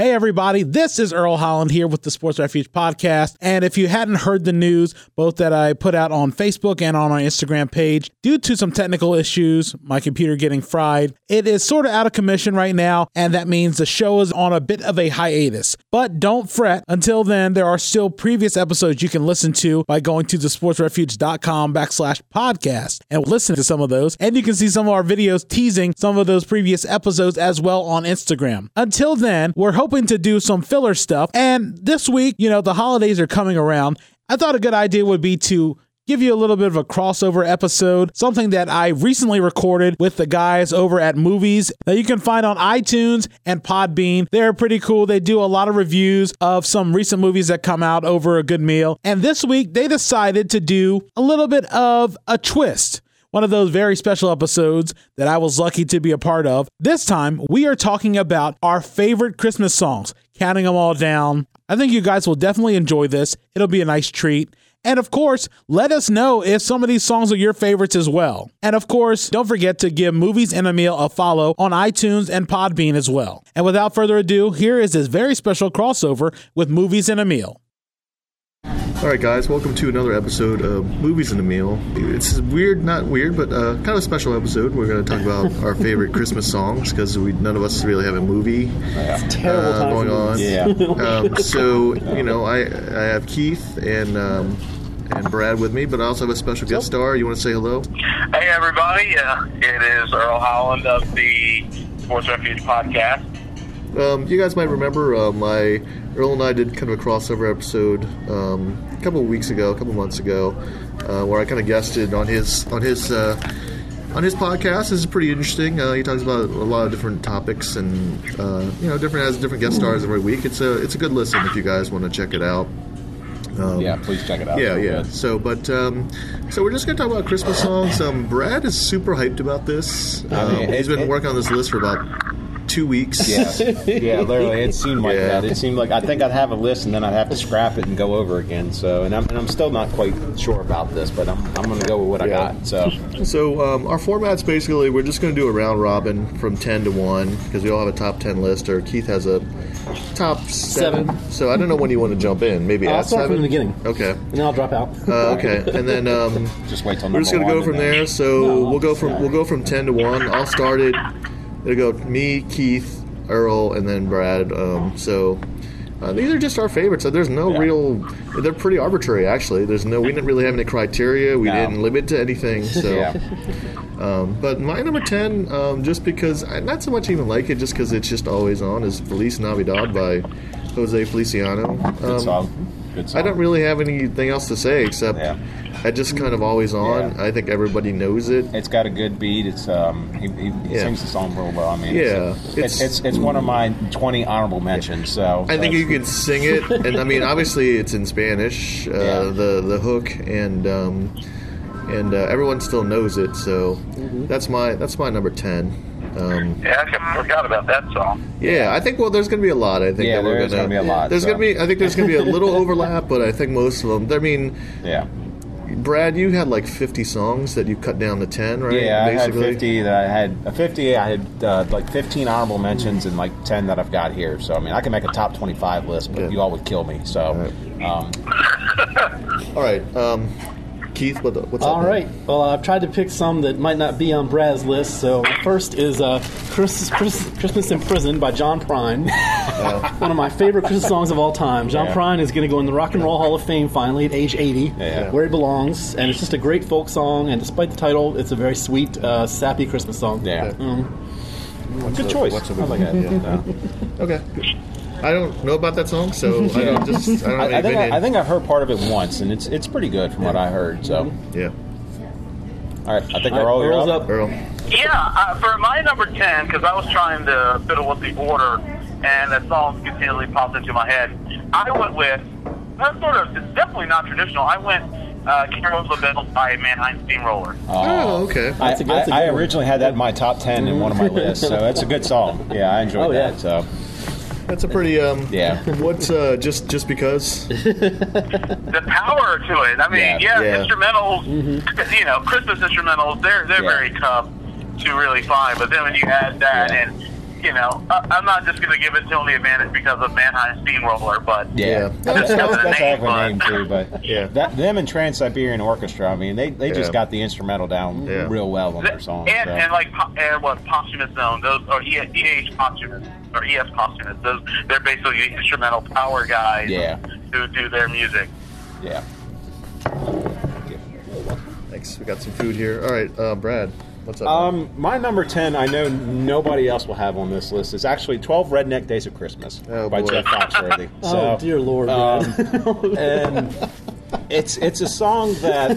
Hey, everybody, this is Earl Holland here with the Sports Refuge podcast. And if you hadn't heard the news, both that I put out on Facebook and on our Instagram page, due to some technical issues, my computer getting fried, it is sort of out of commission right now. And that means the show is on a bit of a hiatus. But don't fret. Until then, there are still previous episodes you can listen to by going to thesportsrefuge.com backslash podcast and listen to some of those. And you can see some of our videos teasing some of those previous episodes as well on Instagram. Until then, we're hoping to do some filler stuff. And this week, you know, the holidays are coming around. I thought a good idea would be to give you a little bit of a crossover episode, something that I recently recorded with the guys over at Movies that you can find on iTunes and Podbean. They're pretty cool. They do a lot of reviews of some recent movies that come out over a good meal. And this week, they decided to do a little bit of a twist one of those very special episodes that I was lucky to be a part of. This time, we are talking about our favorite Christmas songs, counting them all down. I think you guys will definitely enjoy this. It'll be a nice treat. And of course, let us know if some of these songs are your favorites as well. And of course, don't forget to give Movies and a Meal a follow on iTunes and Podbean as well. And without further ado, here is this very special crossover with Movies and a Meal. All right, guys, welcome to another episode of Movies and a Meal. It's weird, not weird, but uh, kind of a special episode. We're going to talk about our favorite Christmas songs because none of us really have a movie terrible uh, going on. movies. Um, so you know, I I have Keith and um, and Brad with me, but I also have a special guest star. You want to say hello? Hey, everybody. Uh, it is Earl Holland of the Sports Refuge podcast. Um, you guys might remember uh, my Earl and I did kind of a crossover episode um, a couple of weeks ago, a couple months ago, uh, where I kind of guested on his on his uh, on his podcast. This is pretty interesting. Uh, he talks about a lot of different topics, and uh, you know, different has different guest stars every week. It's a it's a good listen if you guys want to check it out. Um, Yeah, please check it out. yeah, yeah. good. So, but um, so we're just gonna talk about Christmas songs. Um, Brad is super hyped about this. Um, mean, he's it- been it- working on this list for about two weeks. Yeah, yeah, literally, it seemed like Yeah. that. It seemed like I think I'd have a list and then I'd have to scrap it and go over again. So, and I'm, and I'm still not quite sure about this, but I'm, I'm going to go with what Yeah. I got. So, So um, our format's basically we're just going to do a round robin from ten to one because we all have a top ten list. Or Keith has a top seven. Seven. So I don't know when you want to jump in. Maybe I'll at start seven. from the beginning. Okay. And then I'll drop out. Uh, okay. And then um, just wait till we're just going to go from there. So No. we'll go from we'll go from ten to one. I'll start it. It'll go me, Keith, Earl, and then Brad. Um, so. Uh, these are just our favorites. So there's no Yeah. real. They're pretty arbitrary, actually. There's no. We didn't really have any criteria. We No. didn't limit to anything. So Yeah, Um, but my number 10, um, just because, I not so much even like it, just because it's just always on, is Feliz Navidad by Jose Feliciano. good Um, song. Good song. I don't really have anything else to say except Yeah. I just kind of always on. Yeah. I think everybody knows it. It's got a good beat. It's um, he, he, he Yeah. sings the song real well. I mean, Yeah, it's, it's- it's, it's it's one of my 20 honorable mentions. So I think you can sing it, and I mean, obviously it's in Spanish, uh, Yeah. the the hook, and um, and uh, everyone still knows it. So Mm-hmm. that's my that's my number ten. Um, Yeah, I forgot about that song. Yeah, I think well, there's going to be a lot. I think Yeah, there is gonna, gonna be a lot, There's so. going to be. I think there's going to be a little overlap, but I think most of them. I mean, yeah. Brad, you had like 50 songs that you cut down to 10, right? Yeah, I had 50 that I had a 50. I had uh, like 15 honorable mentions and like 10 that I've got here. So I mean, I can make a top 25 list, but Yeah. you all would kill me. So, um, All right, um, Keith, what, what's up? All man? Well, I've tried to pick some that might not be on Brad's list. So first is uh, Christmas, Christmas, Christmas in Prison by John Prine. One of my favorite Christmas songs of all time. John Yeah. Prine is going to go in the Rock and Roll Hall of Fame finally at age 80, Yeah. where he belongs. And it's just a great folk song. And despite the title, it's a very sweet, uh, sappy Christmas song. yeah, What's good the- choice. what's the- I like that. Yeah. Yeah. Okay. I don't know about that song, so I don't just. I don't I, I think. I, I think I've heard part of it once, and it's it's pretty good from what I heard. So, Yeah. all right, I think All right, Earl, you're Earl's up. up. Earl. Yeah, uh, for my number 10, because I was trying to fiddle with the order, and that song continually popped into my head, I went with, that's sort of, it's definitely not traditional. I went uh, Carols of Bells by Mannheim Steamroller. Oh, okay. I, That's a- that's a I, I good one. originally had that in my top ten in one of my lists, so it's a good song. Yeah, I enjoyed Oh, yeah. that. So, That's a pretty. Um, yeah, What's uh, just just because? the power to it. I mean, Yeah. yeah, Yeah. instrumentals. You know, Christmas instrumentals. They're they're Yeah. very tough to really find. But then when you add that Yeah. and you know, I, I'm not just going to give it to the advantage because of Mannheim Steamroller, but Yeah, Yeah. that's, Just that's, the that's a heck of a name, name too. But Yeah. that, them and Trans Siberian Orchestra. I mean, they, they just Yeah. got the instrumental down Yeah. real well on their and, songs. so. and like po- and what posthumous zone those or E- EH posthumous or ES posthumous those they're basically the instrumental power guys Yeah. who do their music. yeah. Thanks. We got some food here. All right, uh, Brad, what's up? Um, my number ten, I know nobody else will have on this list. Is actually Twelve Redneck Days of Christmas Oh, by boy. Jeff Foxworthy. Oh dear Lord, um, and it's it's a song that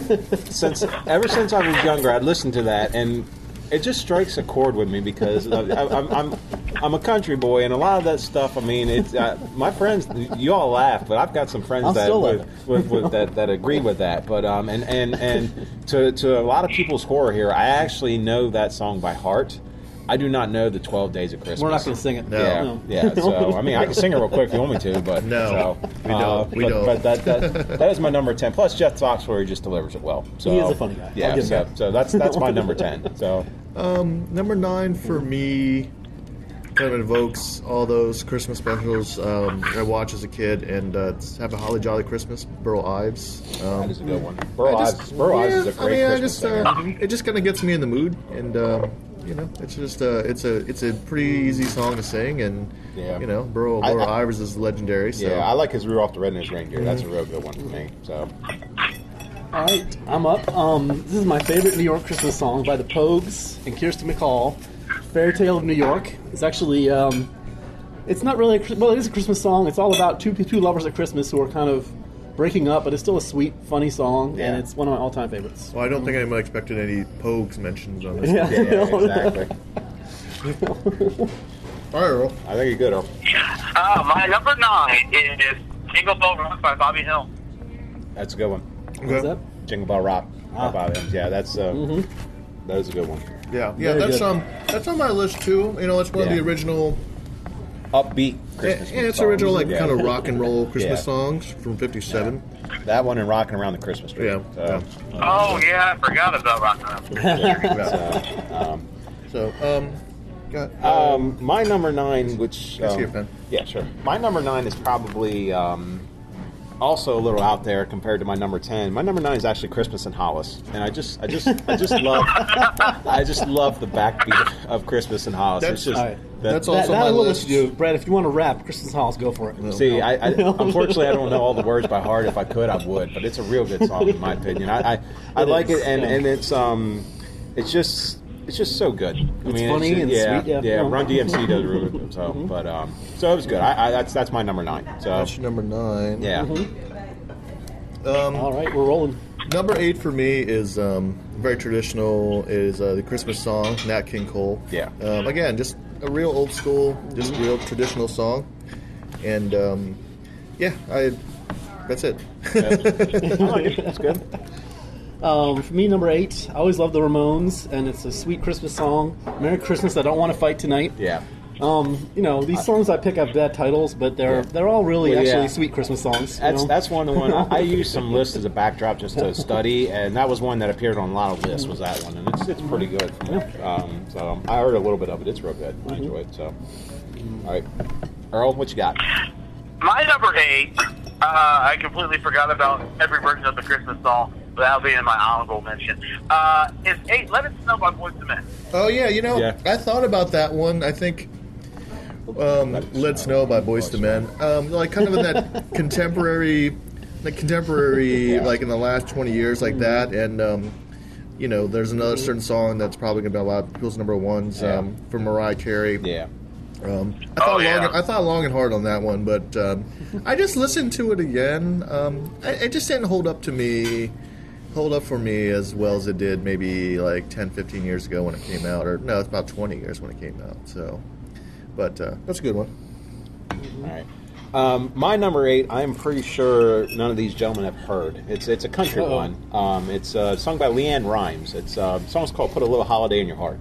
since ever since I was younger, I'd listened to that, and it just strikes a chord with me because I, I'm, I'm I'm a country boy, and a lot of that stuff. I mean, it's uh, my friends. You all laugh, but I've got some friends I'll that with, with, with that that agree with that. But um, and and and to to a lot of people's horror here, I actually know that song by heart. I do not know the Twelve Days of Christmas. We're not going to sing it. No. Yeah, No. yeah. So I mean, I can sing it real quick if you want me to, but No, so, we don't. uh, We but, don't. But that, that that is my number ten. Plus, Jeff Foxworthy just delivers it well. So He is a funny guy. I'll Yeah, so, that. so that's that's my number ten. So Number nine for me kind of invokes all those Christmas specials um, I watched as a kid, and uh, Have a Holly Jolly Christmas, Burl Ives. Um, that is a good one. Burl I Ives, just- Burl Ives is a great I mean, I Christmas just, uh, it just kind of gets me in the mood, and um, you know, it's just uh, it's a it's a pretty easy song to sing, and Yeah. you know, Burl, I- Burl I- Ivers is legendary. So. yeah, I like his off the Red-Nosed Reindeer. That's a real good one for me. So All right, I'm up. Um, this is my favorite New York Christmas song by the Pogues and Kirsten MacColl. Fairy Tale of New York. It's actually, um, it's not really, a, well, it is a Christmas song. It's all about two two lovers at Christmas who are kind of breaking up, but it's still a sweet, funny song, Yeah. and it's one of my all-time favorites. Well, I don't think anyone expected any Pogues mentions on this. Yeah. yeah, exactly. All right, Earl. I think you're good, Earl. Uh, my number nine is Jingle Bell Rock by Bobby Helms. That's a good one. What's that? Jingle Bell Rock. Ah. by Bobby Helms. Yeah, that's uh, Mm-hmm. that is a good one. Yeah, yeah, Very that's good. um, that's on my list too. You know, it's one Yeah. of the original. Upbeat Yeah, Christmas. yeah, it's songs. original like Yeah. kind of rock and roll Christmas Yeah. songs from '57. That one and rocking around the Christmas tree. Yeah, So, Oh yeah, I forgot about Rock Around. Yeah. um, So, um, got, uh, Um, my number nine, which Can see um, your pen? yeah, sure. My number nine is probably um, also a little out there compared to my number ten. My number nine is actually Christmas in Hollis, and I just, I just, I just love, I just love the backbeat of Christmas in Hollis. That's- it's just all right. that- That's That, also that my I will list. let you do. Brad, if you want to rap Christmas Hollis, go for it. See, I, I unfortunately I don't know all the words by heart. If I could, I would. But it's a real good song in my opinion. I, I, I It like is, it, and, yeah. and it's um, it's just. It's just so good. I It's mean, funny just- and yeah, sweet, yeah. yeah. Yeah. Run DMC does really good. So, but um, so it was good. I, I that's that's my number nine. So that's your number nine. yeah, All right, we're rolling. Number eight for me is um, very traditional. Is uh, the Christmas song Nat King Cole. Yeah. Um, again, just a real old school, just real traditional song, and um, yeah, I. That's it. I like it. That's good. Um, for me, number eight, I always love the Ramones, and it's a sweet Christmas song. Merry Christmas, I don't want to fight tonight. Yeah, Um, you know, these songs I pick have bad titles, but they're Yeah. they're all really Well, actually yeah. sweet Christmas songs. that's know? that's one of the one I, I use some lists as a backdrop just to study, and that was one that appeared on a lot of lists. Was that one, and it's it's pretty good. Um, so I heard a little bit of it. It's real good. I enjoy it. So, all right, Earl, what you got? My number eight, uh, I completely forgot about every version of the Christmas song, but that'll be in my honorable mention. Uh, is eight Let It Snow by Boyz II Men. oh yeah, you know, Yeah. I thought about that one. I think. Um, Let Snow by Boyz II Men. Um, like kind of in that contemporary, like contemporary, like in the last twenty years, like that. And um, you know, there's another certain song that's probably gonna be a lot of people's number ones Yeah. um, from Mariah Carey. Yeah, Um, I thought Oh, yeah. long. I thought long and hard on that one, but um, I just listened to it again. Um, I, it just didn't hold up to me, hold up for me as well as it did maybe like 10, 15 years ago when it came out, or no, it's about twenty years when it came out. So, but uh, that's a good one. all right. Um, my number eight, I'm pretty sure none of these gentlemen have heard. It's it's a country Uh-oh. one. Um, it's uh, sung by LeAnn Rimes. It's uh, song's called "Put a Little Holiday in Your Heart,"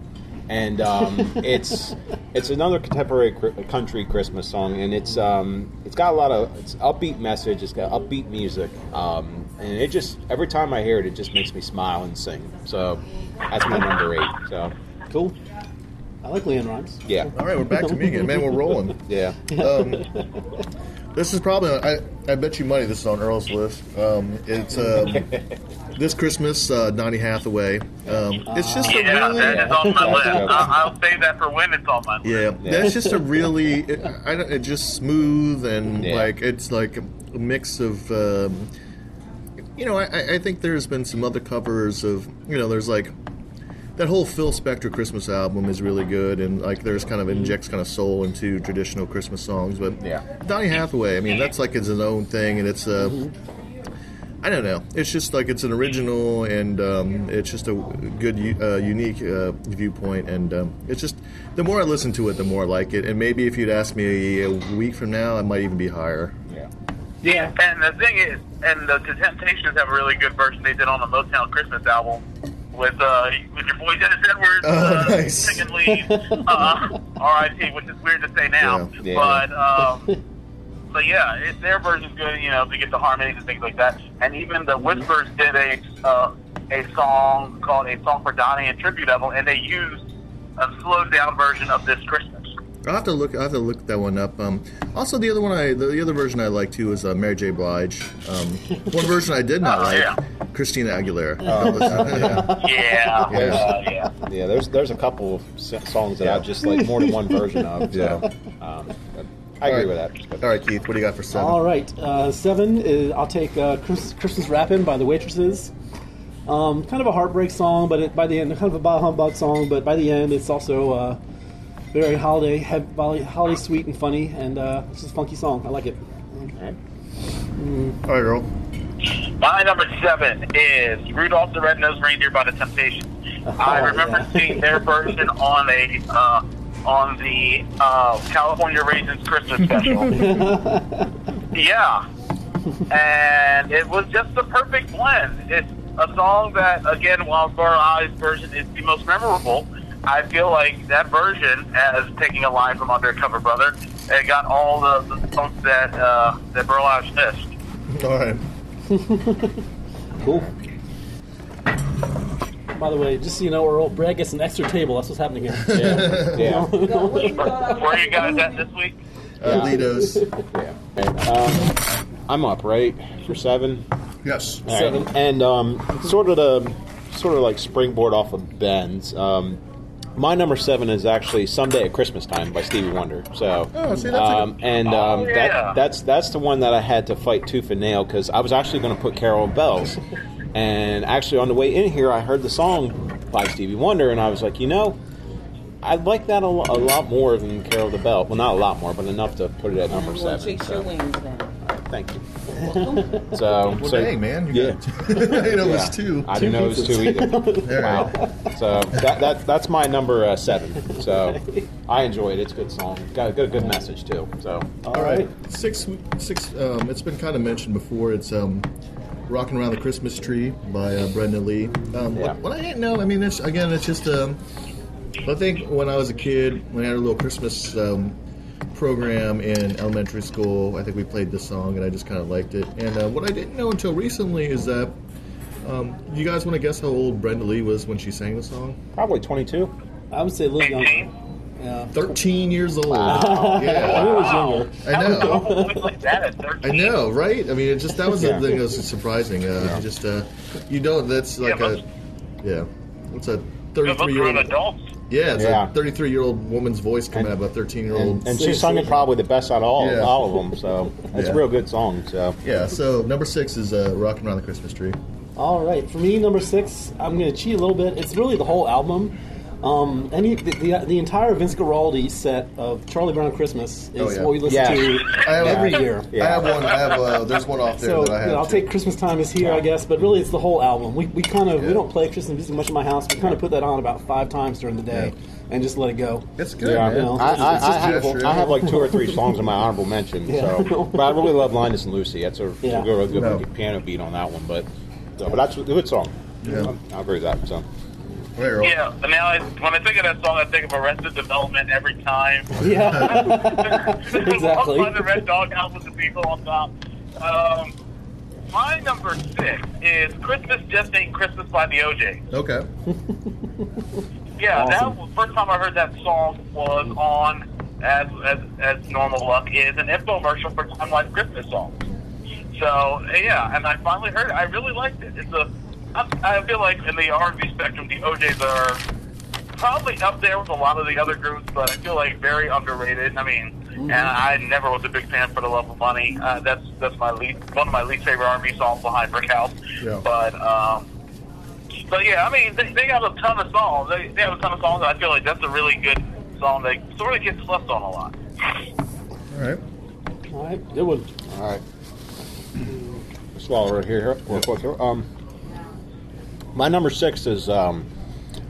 and um, it's it's another contemporary cr- country Christmas song, and it's um, it's got a lot of it's upbeat message. It's got upbeat music, um, and it just every time I hear it, it just makes me smile and sing. So that's my number eight. So cool. I like LeAnn Rimes. Yeah. All right, we're back to me again. Man, we're rolling. Yeah. Um, this is probably I, I bet you money this is on Earl's list. Um, it's um, this Christmas, uh, Donny Hathaway. Um, it's just a Yeah, really that is on my list. I'll, I'll save that for when it's on my list. yeah, that's just a really it, I don't, it's just smooth and Yeah. like it's like a mix of. You know, I, I think there's been some other covers of you know, there's like that whole Phil Spector Christmas album is really good, and like there's kind of injects kind of soul into traditional Christmas songs. But Yeah. Donny Hathaway, I mean, that's like it's his own thing, and it's uh, I don't know, it's just like it's an original, and um, it's just a good, uh, unique uh, viewpoint, and um, it's just the more I listen to it, the more I like it, and maybe if you'd ask me a week from now, I might even be higher. Yeah. Yeah. And the thing is, and the, the Temptations have a really good version they did on the Motown Christmas album with uh, with your boy Dennis Edwards Oh, uh, nice. singing lead, uh, R.I.P., which is weird to say now, Yeah. Yeah. but um, but yeah, it, their version's good. You know, to get the harmonies and things like that. And even the Whispers did a uh, a song called "A Song for Donnie" in tribute album, and they used a slowed down version of this Christmas. I'll have to look. I have to look that one up. Um, also, the other one I, the, the other version I like too is uh, Mary J. Blige. Um, one version I did not Oh, like, yeah. Christina Aguilera. That was- yeah. Yeah, Yeah. uh, yeah. Yeah, there's there's a couple of songs that I've just like more than one version of. So, Yeah. um, I agree with that. All right, Keith, what do you got for seven? All right, uh, seven is I'll take uh, Christmas, Christmas Wrapping by the Waitresses. Um, kind of a heartbreak song, but it, by the end, kind of a bah humbug song, but by the end, it's also uh, very holiday, hev- holiday, holiday sweet and funny, and uh, it's just a funky song. I like it. All right, Earl. My number seven is Rudolph the Red-Nosed Reindeer by the Temptations. I Oh, remember yeah. seeing their version on a uh, on the uh, California Raisins Christmas special. yeah, and it was just the perfect blend. It's a song that, again, while Burl Ives' version is the most memorable, I feel like that version, as taking a line from Undercover Brother, it got all the, the songs that uh, that Burl Ives missed. All right. Cool. By the way, just so you know, Earl, Brad gets an extra table. That's what's happening here. Yeah. yeah. Where are you guys at this week? Uh, Litos. yeah. Um, I'm up, right? For seven. Yes. All right. Seven. And um, sort of the sort of like springboard off of Ben's. Um, my number seven is actually "Someday at Christmas Time" by Stevie Wonder. So, Oh, see, that's um, good- and um, Oh, yeah. that, that's that's the one that I had to fight tooth and nail because I was actually going to put "Carol of Bells," and actually on the way in here, I heard the song by Stevie Wonder, and I was like, you know. I like that a, lo- a lot more than Carol of the Bell. Well, not a lot more, but enough to put it at number We'll seven. fix so. your wings then. Thank you. So, Well, so dang, man. You got I didn't know it was two. I didn't know it was two either. Wow. right. So that, that that's my number uh, seven. So I enjoy it. It's a good song. Got a good good message too. So All right. Six, six. Um, it's been kind of mentioned before. It's um, "Rocking Around the Christmas Tree" by uh, Brenda Lee. Um, Yeah. what, what I didn't know. I mean, it's, again, it's just. Um, I think when I was a kid, when I had a little Christmas um, program in elementary school, I think we played this song, and I just kind of liked it. And uh, what I didn't know until recently is that. Um, you guys want to guess how old Brenda Lee was when she sang the song? probably twenty two. I would say a little younger. 18? Yeah. 13 years old. I Yeah. was. I know. would you look like that at 13? I know, right? I mean, it just that was Yeah. the thing that was surprising. Uh, Just uh, you don't. That's like Yeah, a yeah. What's a thirty-three looking year around old? adults. Yeah, it's Yeah. a thirty-three year old woman's voice coming And- out of a thirteen year old. And, and she sung it probably the best out of all Yeah. all of them. So it's Yeah. a real good song. So yeah. So number six is uh, "Rocking Around the Christmas Tree." All right, for me, number six, I'm going to cheat a little bit. It's really the whole album. Um, any the, the, the entire Vince Guaraldi set of Charlie Brown Christmas is Oh, yeah. what we listen Yeah. to have every year. Yeah. I have one. I have. Uh, there's one off there So that I you have. know, I'll too. take Christmas time is here, I guess, but really it's the whole album. We, we kind of Yeah. we don't play Christmas music much in my house. We kind of put that on about five times during the day Yeah. and just let it go. It's good, yeah, man. know, I, it's I, I, have. I have like two or three songs in my honorable mention. Yeah. So, but I really love Linus and Lucy. That's a, Yeah. a good, good No. piano beat on that one. But so, but that's a good song. Yeah. I agree with that. So. Right, Yeah, and now I, when I think of that song, I think of Arrested Development every time. Yeah, exactly. Walk by the red dog house with the people on top. Um, my number six is Christmas Just Ain't Christmas by the OJ. Okay. Yeah, Awesome. that first time I heard that song was on as as as normal luck is an infomercial for Time Life Christmas songs. So yeah, and I finally heard it. I really liked it. It's a I, I feel like in the R&B spectrum, the O'Jays are probably up there with a lot of the other groups, but I feel like very underrated. I mean, and I never was a big fan for the love of money. Uh, that's that's my least one of my least favorite R&B songs behind Brick House. Yeah. But um, but yeah, I mean, they, they got a ton of songs. They, they have a ton of songs. I feel like that's a really good song that sort of gets slept on a lot. All right. All right, good one. All right. Swallow right here. real here. Um, my number six is um,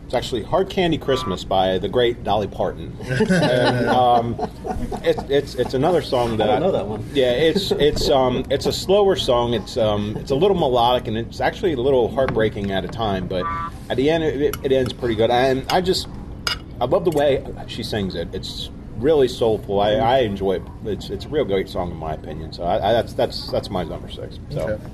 it's actually "Hard Candy Christmas" by the great Dolly Parton. and, um, it's it's it's another song that I know that one. Yeah, it's it's um it's a slower song. It's um it's a little melodic and it's actually a little heartbreaking at a time, but at the end it, it ends pretty good. And I just I love the way she sings it. It's really soulful. I, I enjoy it. It's it's a real great song in my opinion. So I, I, that's that's that's my number six. So Okay.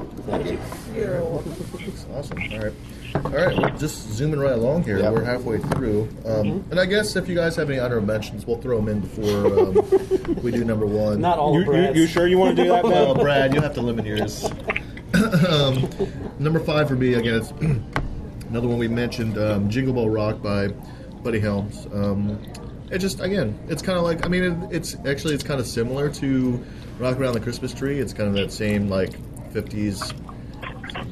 Thank you. That's awesome. All right. All right, well, just zooming right along here. Yep. We're halfway through. Um, Mm-hmm. And I guess if you guys have any honorable mentions, we'll throw them in before um, we do number one. Not all you, of you, you sure you want to do that, Well, Ben? Brad, you have to limit yours. um, number five for me, again, it's another one we mentioned, um, Jingle Bell Rock by Bobby Helms. Um, it just, again, it's kind of like, I mean, it, it's actually, it's kind of similar to Rock Around the Christmas Tree. It's kind of that same, like, 50s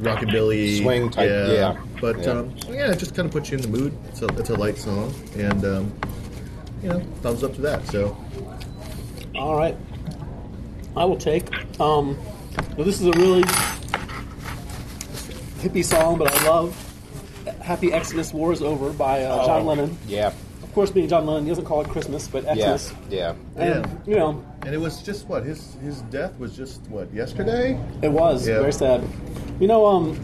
rockabilly Swing type, yeah. But Yeah. Um, yeah, it just kind of puts you in the mood. It's a, it's a light song, and um, you know, thumbs up to that. So All right. I will take. Um, well, this is a really hippie song, but I love "Happy Xmas War is Over" by uh, John Lennon. Yeah, Of course, being John Lennon, he doesn't call it Christmas, but yeah, Xmas. yeah. And Yeah. you know, And it was just what his his death was just what yesterday. it was Yeah. very sad. You know, um,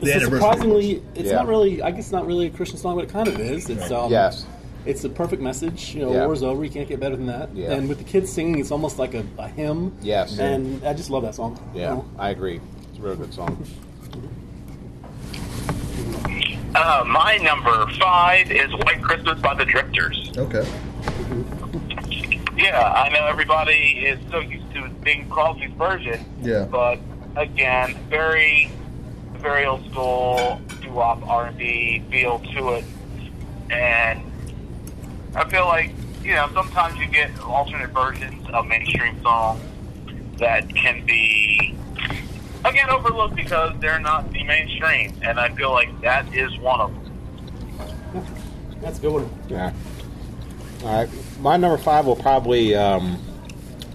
The it's surprisingly, it's Yeah. not really. I guess not really a Christian song, but it kind of is. It's um, Yes. It's a perfect message. You know, Yeah. war's over. You can't get better than that. Yeah. And with the kids singing, it's almost like a, a hymn. Yes. And I just love that song. you Yeah, know. I agree. It's a real good song. Uh, my number five is White Christmas by the Drifters. Okay. Yeah, I know everybody is so used to Bing Crosby's version. Yeah. But again, very, very old school doo-wop R&B feel to it, and I feel like you know sometimes you get alternate versions of mainstream songs that can be again overlooked because they're not the mainstream, and I feel like that is one of them. That's a good one. Yeah. All right. My number five will probably um,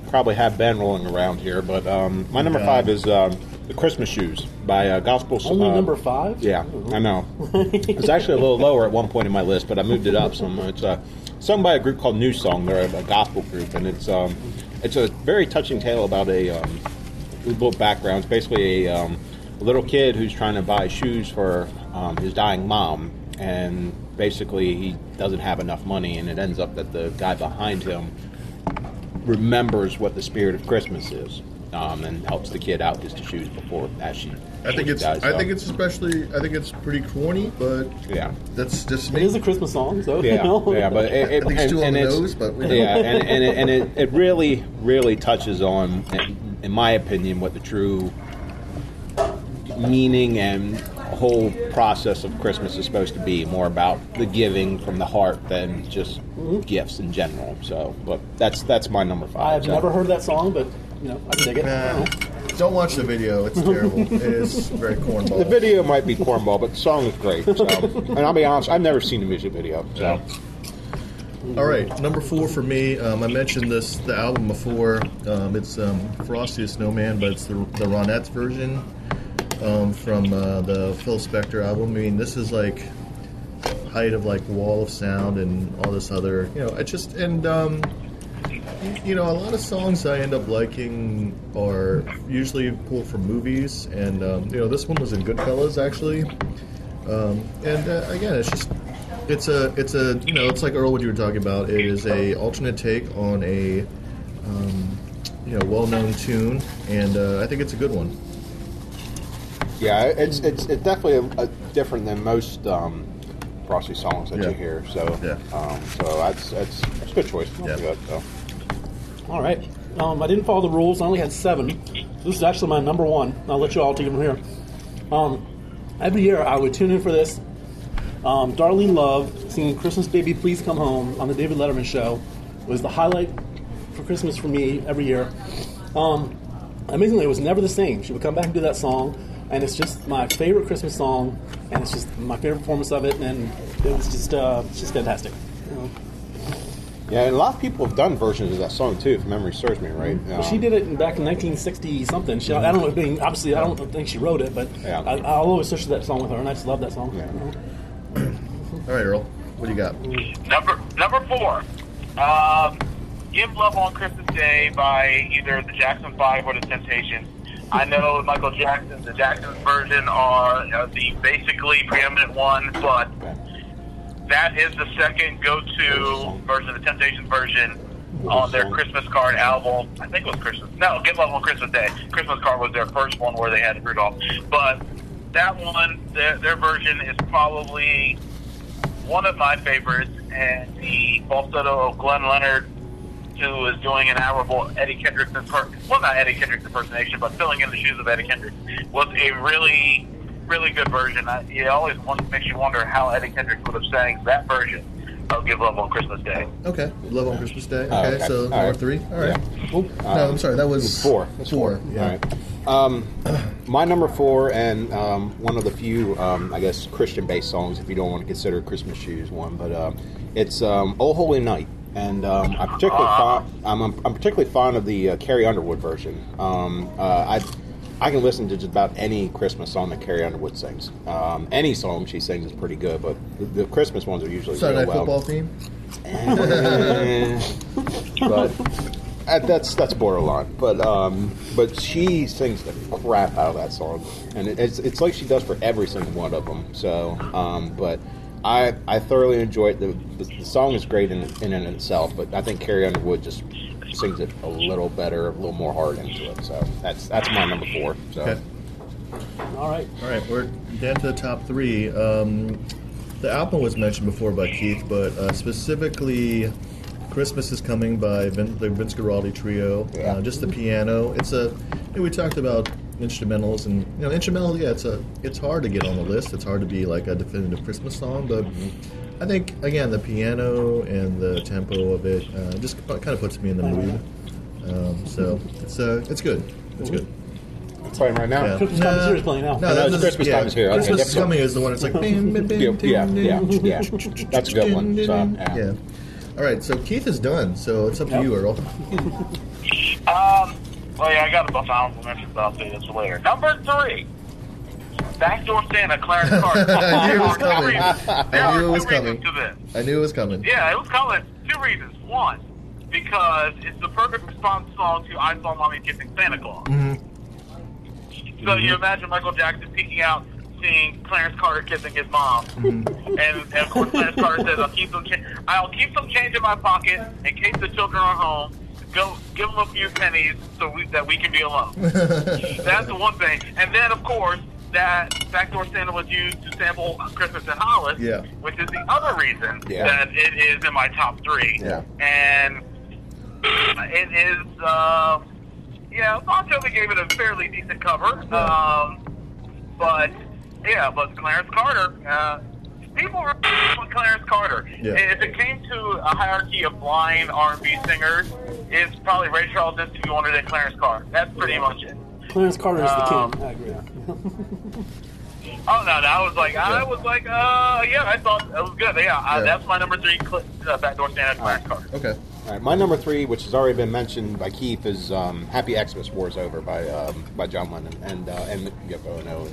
probably have Ben rolling around here, but um, my number God. five is um, the Christmas Shoes by uh, Gospel. Only uh, number five. Yeah, I know. it's actually a little lower at one point in my list, but I moved it up some. It's uh, sung by a group called New Song. They're a, a gospel group, and it's um, it's a very touching tale about a um, little background. It's basically a, um, a little kid who's trying to buy shoes for um, his dying mom, and basically he doesn't have enough money, and it ends up that the guy behind him remembers what the spirit of Christmas is. Um, and helps the kid out with his shoes before as she. I think it's dies, I so, think it's especially I think it's pretty corny, but yeah. that's just It me. is a Christmas song, so Yeah, you know. yeah, but it, it, I think it's and- too on and the nose, but we yeah, and and, it, and it, it really really touches on, in my opinion, what the true meaning and whole process of Christmas is supposed to be. More about the giving from the heart than just mm-hmm. gifts in general. So, but that's that's my number five. I've so. never heard that song, but you know, I dig it. Nah, don't watch the video. It's terrible. it is very cornball. The video might be cornball, but the song is great. So, and I'll be honest, I've never seen the music video. So, All right, number four for me. Um, I mentioned this the album before. Um, it's um, Frosty the Snowman, but it's the, the Ronettes version um, from uh, the Phil Spector album. I mean, this is like height of like Wall of Sound and all this other. You know, I just and um, you know a lot of songs I end up liking are usually pulled from movies, and um, you know this one was in Goodfellas actually. Um, and uh, again, it's just it's a it's a you know it's like Earl what you were talking about. It is a alternate take on a um, you know well known tune, and uh, I think it's a good one. Yeah, it's it's, it's definitely a, a different than most um, frosty songs that Yeah. you hear. So Yeah. um, so that's that's that's a good choice. Yeah. Good, so. All right. Um, I didn't follow the rules. I only had seven. This is actually my number one. I'll let you all take it from here. Um, every year I would tune in for this. Um, Darlene Love singing "Christmas Baby, Please Come Home" on the David Letterman show was the highlight for Christmas for me every year. Um, amazingly, it was never the same. She would come back and do that song, and it's just my favorite Christmas song, and it's just my favorite performance of it, and it was just uh, just fantastic. You know. Yeah, and a lot of people have done versions of that song too, if memory serves me right. Well, she Um, did it in- back in 1960 something. She, I don't know. Being obviously, I don't think she wrote it, but Yeah. I, I'll always associate that song with her, and I just love that song. Yeah. All right, Earl. What do you got? Number number four. Um, Give Love on Christmas Day by either the Jackson Five or the Temptations. I know Michael Jackson, the Jackson's version are uh, the basically preeminent one, but that is the second go-to version, the Temptations version on their Christmas card album. I think it was Christmas. No, Give Love on Christmas Day. Christmas card was their first one where they had Rudolph, but that one, their, their version is probably one of my favorites, and the falsetto of Glenn Leonard, who is doing an admirable Eddie Kendricks imper- well, not Eddie Kendricks impersonation, but filling in the shoes of Eddie Kendricks, was a really, really good version. I, it always makes you wonder how Eddie Kendricks would have sang that version of "Give Love on Christmas Day." Okay, Love on Christmas Day. Okay, Oh, okay. so All number right. three. All right. Yeah. no, I'm sorry. That was Four. That's Four. Yeah. All right. Um, my number four, and um, one of the few, um, I guess, Christian-based songs, if you don't want to consider "Christmas Shoes" one, but um, it's um, "Oh Holy Night," and um, I'm particularly fond. I'm, I'm particularly fond of the uh, Carrie Underwood version. Um, uh, I I can listen to just about any Christmas song that Carrie Underwood sings. Um, any song she sings is pretty good, but the, the Christmas ones are usually Saturday real Night well. Football theme. but uh, that's that's borderline. But um, but she sings the crap out of that song, and it, it's it's like she does for every single one of them. So, um, but I I thoroughly enjoy it. The, the, the song is great in in and of itself, but I think Carrie Underwood just sings it a little better, a little more heart into it. So that's that's my number four. So. Okay. All right. All right, we're down to the top three. Um, the album was mentioned before by Keith, but uh, specifically, "Christmas Is Coming" by Vin- the Vince Guaraldi Trio. Yeah. Uh, just the piano. It's a. You know, we talked about instrumentals, and you know, instrumental. Yeah, it's a. It's hard to get on the list. It's hard to be like a definitive Christmas song, but. I think again the piano and the tempo of it uh, just kind of puts me in the mood. Um, so it's uh, it's good. It's good. It's playing right now. Yeah. Christmas time is here is playing now. No, no, that it's Christmas yeah, time is here. Christmas that's is coming is the one. It's like bing, bing, bing, Yeah, yeah, yeah, yeah. That's a good one. So, yeah. yeah. All right, so Keith is done. So it's up to Yep. you, Earl. Um, well, yeah, I got a bunch of honorable mentions, but I'll say this later. Number three. Backdoor Santa, Clarence Carter. I knew it was There are two coming. I knew it was coming. I knew it was coming. Yeah, it was coming. Two reasons. One, because it's the perfect response song to I Saw Mommy Kissing Santa Claus. Mm-hmm. So you mm-hmm. imagine Michael Jackson peeking out, seeing Clarence Carter kissing his mom, mm-hmm. and, and of course Clarence Carter says, "I'll keep some, cha- I'll keep some change in my pocket in case the children are home. Go, give them a few pennies so we, that we can be alone." That's the one thing, and then of course that backdoor Santa was used to sample Christmas in Hollis, Yeah. which is the other reason Yeah. that it is in my top three. Yeah. And it is, um, yeah, Bon Jovi gave it a fairly decent cover. Um, but, yeah, but Clarence Carter, uh, people were with Clarence Carter. Yeah. If it came to a hierarchy of blind R&B singers, it's probably Ray Charles, Stevie Wonder, then Clarence Carter. That's pretty much it. Clarence Carter is the Um, king. I agree. Oh no, no, I was like, I was like, uh, yeah, I thought it was good. Yeah, uh, Yeah. that's my number three. Cl- uh, backdoor Santa, Clarence Carter. Okay. All right, my number three, which has already been mentioned by Keith, is um, "Happy Xmas War's Over" by um, by John Lennon and uh, and Yoko Ono.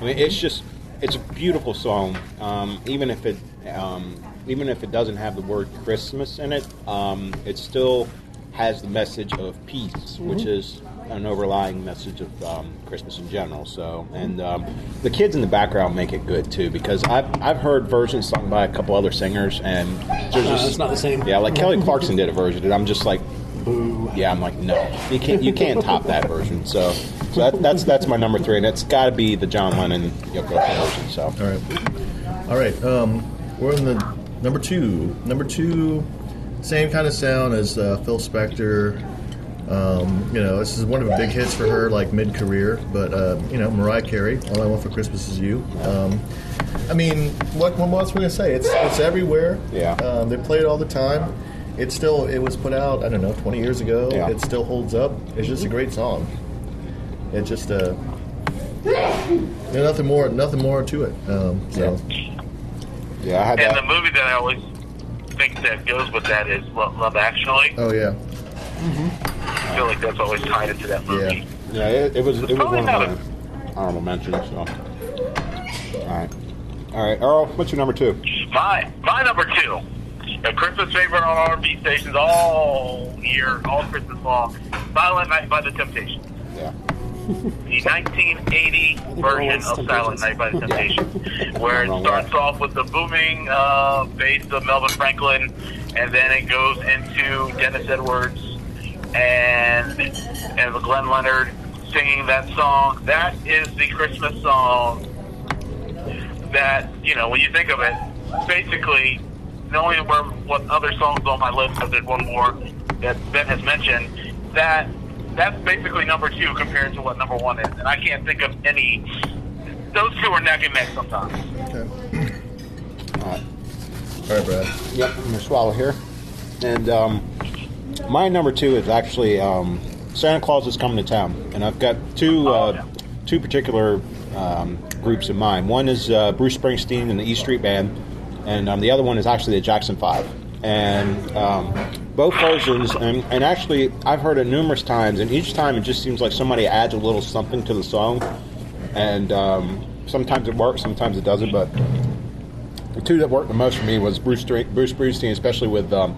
I mean, it's just it's a beautiful song. Um, even if it um, even if it doesn't have the word Christmas in it, um, it still has the message of peace, which is an overlying message of um, Christmas in general. So, and um, the kids in the background make it good too, because I've I've heard versions sung by a couple other singers, and there's Uh, just it's not the same. yeah, like Kelly Clarkson did a version, and I'm just like, boo. yeah, I'm like, no, you can't, you can't top that version. So, so that, that's that's my number three, and it's got to be the John Lennon Yoko Ono version. So, All right. All right. Um, we're in the number two. Number two, same kind of sound as uh, Phil Spector. Um, you know, this is one of the big hits for her, like mid-career. But uh, you know, Mariah Carey, "All I Want for Christmas Is You." Um, I mean, what, what else are we gonna say? It's it's everywhere. Yeah. Um, they play it all the time. It's still it was put out I don't know 20 years ago. Yeah. It still holds up. It's just a great song. It just uh, there's nothing more nothing more to it. Um, so. Yeah, I had And the movie that I always think that goes with that is Love, Love Actually. Oh yeah. Mm-hmm. I feel like that's always tied into that movie. Yeah, it, it was it was Probably one of not my honorable mentions. So, all right, all right, Earl, what's your number two? My my number two, a Christmas favorite on R&B stations all year, all Christmas long. Silent Night by the Temptations. Yeah, The 1980 version of Silent Night by the Temptations, where it starts off with the booming uh, bass of Melvin Franklin, and then it goes into Dennis Edwards and and Glenn Leonard singing that song. That is the Christmas song that you know when you think of it, basically knowing where what other songs on my list, because there's one more that Ben has mentioned, that that's basically number two compared to what number one is, and I can't think of any. Those two are neck and neck sometimes. Okay. all right. All right, Brad. Yep, I'm gonna swallow here. And um, my number two is actually um, Santa Claus is coming to town, and I've got two Oh, uh, yeah. two particular um, groups in mind. One is uh, Bruce Springsteen and the E Street Band, and um, the other one is actually the Jackson Five. And um, both versions, and, and actually, I've heard it numerous times, and each time it just seems like somebody adds a little something to the song, and um, sometimes it works, sometimes it doesn't, but the two that worked the most for me was Bruce Bruce Springsteen, especially with um,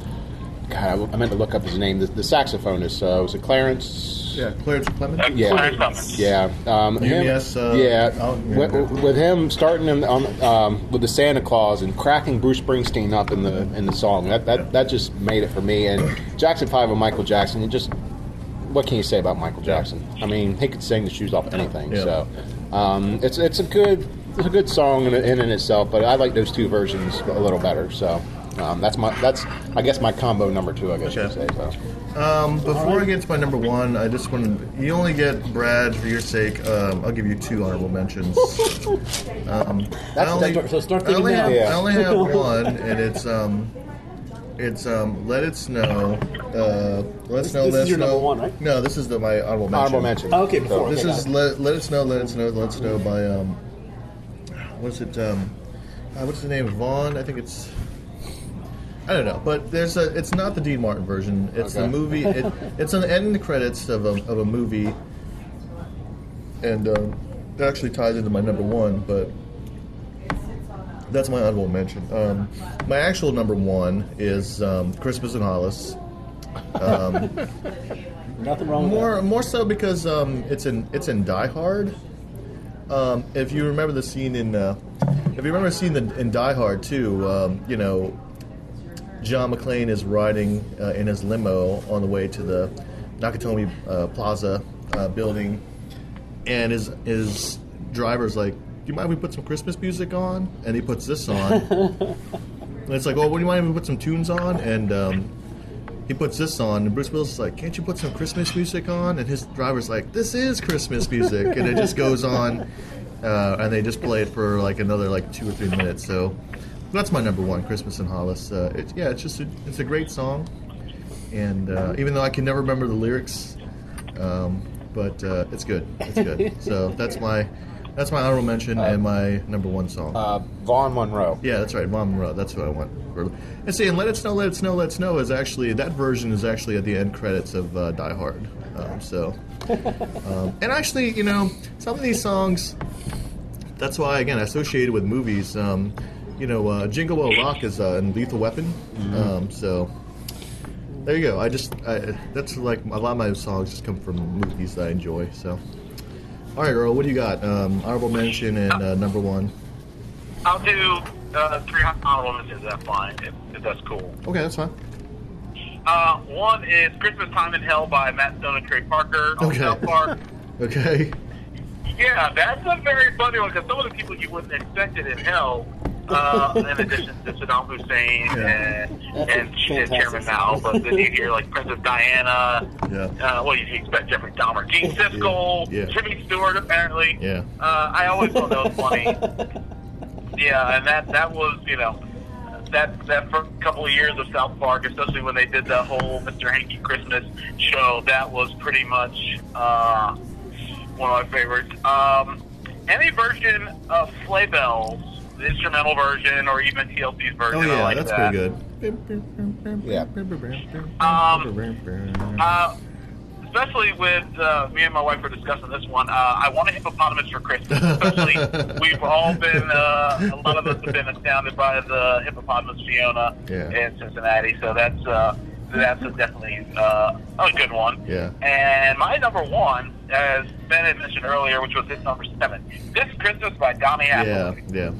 God, I meant to look up his name. The, the saxophonist uh, was it Clarence? Yeah, Clarence Clement. Uh, Yeah. Clarence Clemons. Yeah, um, him- uh, yeah. I'll With, with him starting him on, um, with the Santa Claus and cracking Bruce Springsteen up in the in the song, that that, that just made it for me. And Jackson Five and Michael Jackson, it just what can you say about Michael Jackson? I mean, he could sing the shoes off anything. Yeah. So um, it's it's a good it's a good song in, in and itself, but I like those two versions a little better. So. Um, that's my that's I guess my combo number two I guess you could say so. Um, before I get to my number one, I just want to. You only get Brad for your sake. Um, I'll give you two honorable mentions. Um, I only, that's- so start I only now. have, Yeah. I only have one, and it's um, it's um, let it snow. Uh, let it snow. this let is your snow. number one, right? No, this is the my honorable mention. Honorable mention. Oh, okay, before. This Okay, is it. let, let it snow. Let it snow. Let it snow by um, what's it um, uh, what's the name? Vaughn. I think it's. I don't know, but there's a. It's not the Dean Martin version. It's the movie. It, it's an the end credits of a, of a movie, and um, that actually ties into my number one. But that's my honorable mention. Um, my actual number one is um, Christmas in Hollis. Nothing wrong with More, more so because um, it's in it's in Die Hard. Um, if you remember the scene in, uh, if you remember the scene in, in Die Hard too, um, you know, John McClane is riding uh, in his limo on the way to the Nakatomi uh, Plaza uh, building, and his his driver's like, "Do you mind if we put some Christmas music on?" And he puts this on. and it's like, "Oh, what do you mind if we put some tunes on?" And um, he puts this on, and Bruce Willis is like, "Can't you put some Christmas music on?" And his driver's like, "This is Christmas music," and it just goes on, uh, and they just play it for like another like two or three minutes. So that's my number one, Christmas in Hollis. Uh, it, yeah, it's just a, it's a great song, and uh, even though I can never remember the lyrics, um, but uh, it's good. It's good. so that's my that's my honorable mention and my number one song. Uh, Vaughn Monroe. Yeah, that's right, Vaughn Monroe. That's what I want. And see, and Let It Snow, Let It Snow, Let It Snow is actually that version is actually at the end credits of uh, Die Hard. Um, so, um, and actually, you know, some of these songs. That's why again I associated with movies. You know, uh, Jingle Bell Rock is uh, in Lethal Weapon. Um, so. There you go. I just I, that's like a lot of my songs just come from movies that I enjoy. So, all right, Earl, what do you got? Um, honorable mention and uh, number one. I'll do uh, three honorable mentions. That's fine, if, if that's cool. Okay, that's fine. Uh, one is Christmas Time in Hell by Matt Stone and Trey Parker on Okay. South Park. Okay. Yeah, that's a very funny one because some of the people you wouldn't expect it in hell uh, in addition to Saddam Hussein and, and, and Chairman Mao. But then you hear like Princess Diana. Yeah. Uh, what do you expect? Jeffrey Dahmer, Gene Siskel, Yeah. Jimmy Stewart, apparently. Yeah. Uh, I always thought that was funny. Yeah, and that that was you know that that first couple of years of South Park, especially when they did the whole Mr. Hanky Christmas show, that was pretty much uh, one of my favorites. Um, any version of Sleigh Bells, the instrumental version, or even TLC's version, Oh I yeah, like that's that. pretty good. Yeah. Um, Uh, especially with uh, me and my wife were discussing this one. Uh, I want a hippopotamus for Christmas. Especially, we've all been, uh, a lot of us have been astounded by the hippopotamus Fiona Yeah. in Cincinnati. So that's uh, that's a definitely uh, a good one. Yeah. And my number one, as Ben had mentioned earlier, which was his number seven, "This Christmas" by Donny yeah, Hathaway. yeah.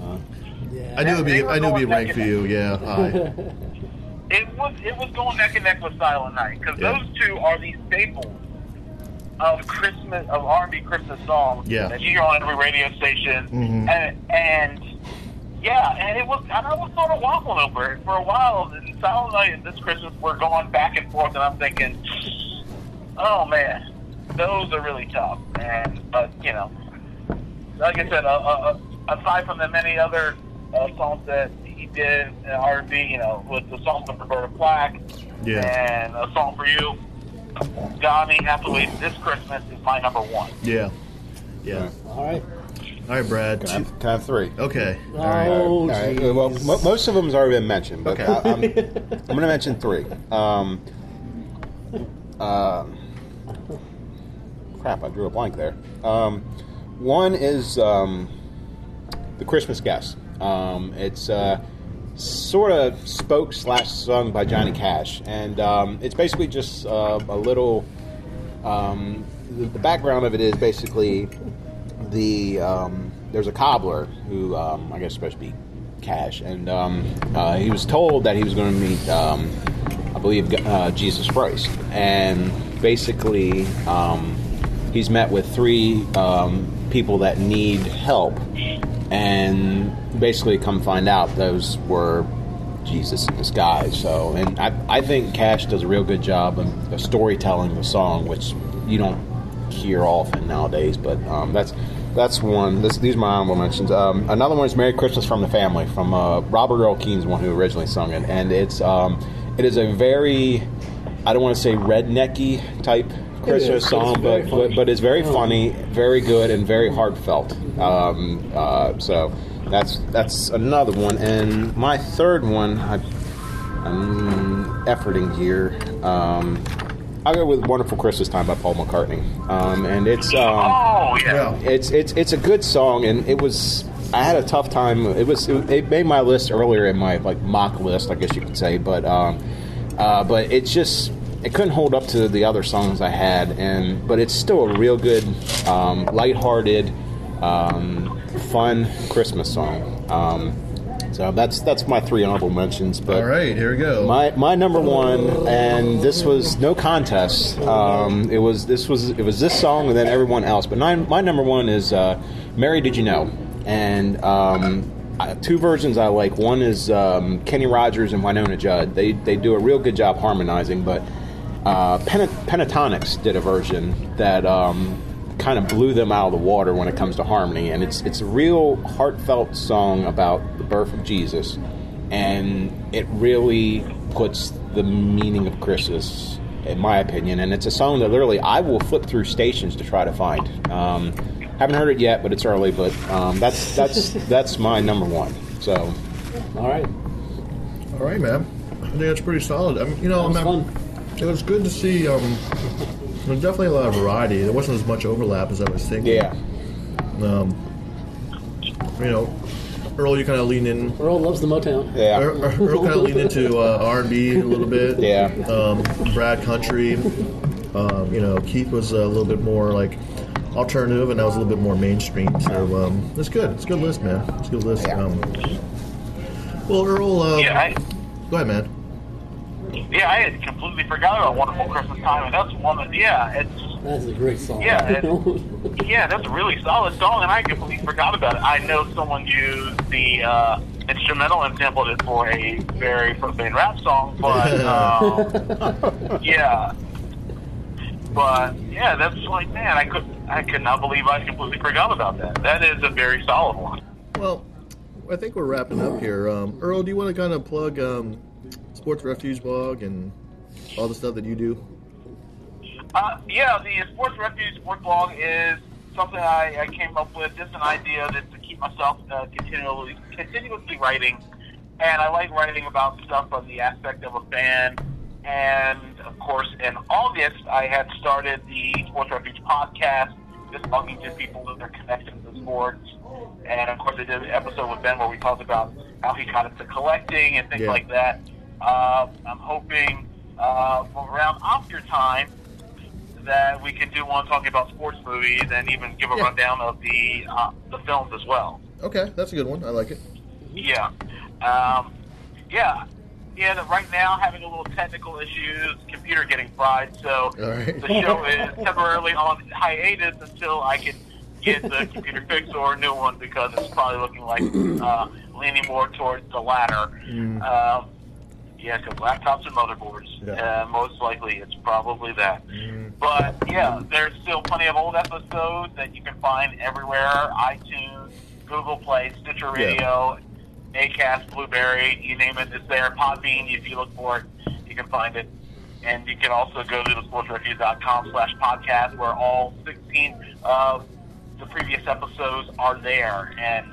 Yeah. I knew it'd be. I knew it'd be going ranked for you. Yeah. High. it was it was going neck and neck with Silent Night because Yeah. those two are the staples of Christmas of R and B Christmas songs Yeah. that you hear on every radio station, Mhm. and and yeah, and it was and I was sort of waffling over it for a while. And Silent Night and this Christmas were going back and forth, and I'm thinking, oh man, those are really tough. And but you know, like I said, uh, uh, uh, aside from the many other uh, songs that he did in R&B, you know, with the song from Roberta Flack Yeah. and a song for you, Donny Hathaway's "This Christmas" is my number one. Yeah. Yeah. All right. All right, Brad. Can I have, can I have three? Okay. All right. Oh, All right. geez. Well, mo- most of them them's already been mentioned, but Okay. I, I'm, I'm going to mention three. Um, uh, crap, I drew a blank there. Um, one is um, the Christmas Guest. Um, it's uh, sort of spoke slash sung by Johnny Cash, and um, it's basically just uh, a little. Um, the, the background of it is basically the um, there's a cobbler who I guess is supposed to be Cash, and uh, he was told that he was going to meet, I believe, uh, Jesus Christ, and basically um, he's met with three um, people that need help, and basically come find out those were Jesus in disguise. So, and I, I think Cash does a real good job of, storytelling the song, which you don't hear often nowadays. But um, that's that's one. This, these are my honorable mentions. Um, another one is "Merry Christmas from the Family" from uh, Robert Earl Keen's one who originally sung it, and it's um, it is a very I don't want to say rednecky type Christmas is, song, but, but but it's very funny, very good, and very heartfelt. Um, uh, so that's that's another one, and my third one, I, I'm efforting here. Um, I'll go with "Wonderful Christmas Time" by Paul McCartney, um, and it's um, Oh yeah. Yeah. it's it's it's a good song, and it was. I had a tough time. It was it, it made my list earlier in my like mock list, I guess you could say, but um, uh, but it's just it couldn't hold up to the other songs I had, and but it's still a real good, um, lighthearted, um, fun Christmas song. Um, so that's that's my three honorable mentions. But All right. Here we go. my my number one, and this was no contest. Um, it was this was it was this song and then everyone else. But nine, my number one is uh, "Mary Did You Know," and um, I- two versions I like. One is um, Kenny Rogers and Wynonna Judd. They they do a real good job harmonizing, but uh, Pen- Pentatonix did a version that. Um, kind of blew them out of the water when it comes to harmony and it's it's a real heartfelt song about the birth of Jesus and it really puts the meaning of Christmas, in my opinion. And it's a song that literally I will flip through stations to try to find. Um, haven't heard it yet, but it's early. But um, that's that's that's my number one. So All right. All right, man. I think that's pretty solid. I mean, you know, That was man, fun. It was good to see. Um, there's definitely a lot of variety. There wasn't as much overlap as I was thinking. yeah, Um, you know, Earl, you kind of lean in. Earl loves the Motown. yeah, Earl, Earl kind of leaned into uh, R&B a little bit. yeah. Um, Brad Country. Um, you know, Keith was a little bit more like alternative, and I was a little bit more mainstream. So um, it's good. It's a good list, man. It's a good list. Yeah. Um, well, Earl, uh, Yeah, I, go ahead, man. Yeah, I had completely forgot about "Wonderful Christmas Time," and that's one that yeah, it's That's a great song. Yeah, it- yeah, that's a really solid song, and I completely forgot about it. I know someone used the uh, instrumental and sampled it for a very profane rap song. But um, yeah, but yeah, that's like man, I could I could not believe I completely forgot about that. That is a very solid one. Well, I think we're wrapping up here. Um, Earl, do you want to kind of plug um, Sports Refuge blog and all the stuff that you do? Uh, yeah, the Sports Refuge Sports Blog is something I, I came up with. Just an idea that to keep myself uh, continually continuously writing, and I like writing about stuff from the aspect of a fan. And of course, in August, I had started the Sports Refuge podcast, just talking to people that are connected to sports. And of course, I did an episode with Ben where we talked about how he got into collecting and things Yeah. like that. Uh, I'm hoping uh, around Oscar time that we can do one talking about sports movies and even give a Yeah. rundown of the uh, the films as well. Okay, that's a good one. I like it. Yeah, um, yeah, yeah. Right now, having a little technical issues, computer getting fried, so right. the show is temporarily on hiatus until I can get the computer fixed or a new one because it's probably looking like uh, leaning more towards the latter. Um, yeah, because laptops and motherboards. Yeah. Uh, most likely, it's probably that. But yeah, there's still plenty of old episodes that you can find everywhere: iTunes, Google Play, Stitcher Yeah. Radio, Acast, Blubrry, you name it, it's there. Podbean, if you look for it, you can find it. And you can also go to thesportsrefuge.com slash podcast where all 16 of the previous episodes are there. And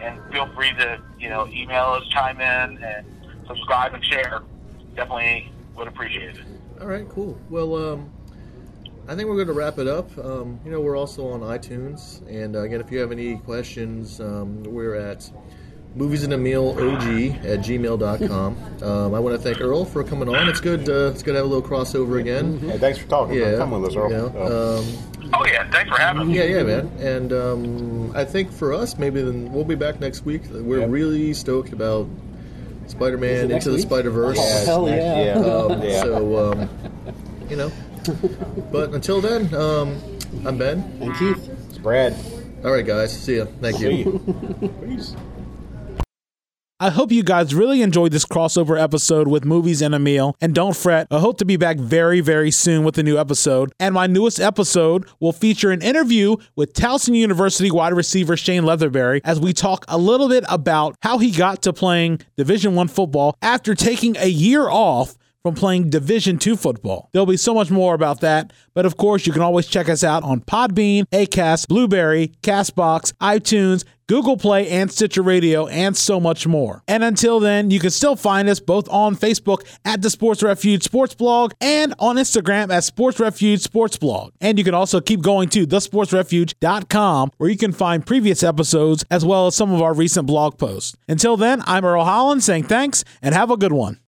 and feel free to, you know, email us, chime in, and subscribe and share. Definitely would appreciate it. All right, cool. Well, um, I think we're going to wrap it up. Um, you know, we're also on iTunes, and uh, again, if you have any questions, um, we're at movies and a meal og at gmail.com. um, I want to thank Earl for coming on. It's good. Uh, it's good to have a little crossover again. Hey, thanks for talking. Yeah, Come with us, Earl. you know, um, Oh, yeah. Thanks for having me. yeah, yeah, man. And um, I think for us, maybe then we'll be back next week. We're Yep. really stoked about Is Spider-Man it next into the week? Spider-Verse. Oh, hell next- yeah. Um, yeah. So, um, you know. But until then, um, I'm Ben. And Keith. it's Brad. All right, guys. See ya. Thank See you. you. Peace. I hope you guys really enjoyed this crossover episode with Movies and a Meal. And don't fret, I hope to be back very, very soon with a new episode. And my newest episode will feature an interview with Towson University wide receiver Shane Leatherbury as we talk a little bit about how he got to playing Division One football after taking a year off from playing Division Two football. There'll be so much more about that, but of course, you can always check us out on Podbean, Acast, Blubrry, Castbox, iTunes, Google Play, and Stitcher Radio, and so much more. And until then, you can still find us both on Facebook at the Sports Refuge Sports Blog and on Instagram at Sports Refuge Sports Blog. And you can also keep going to thesportsrefuge.com where you can find previous episodes as well as some of our recent blog posts. Until then, I'm Earl Holland saying thanks and have a good one.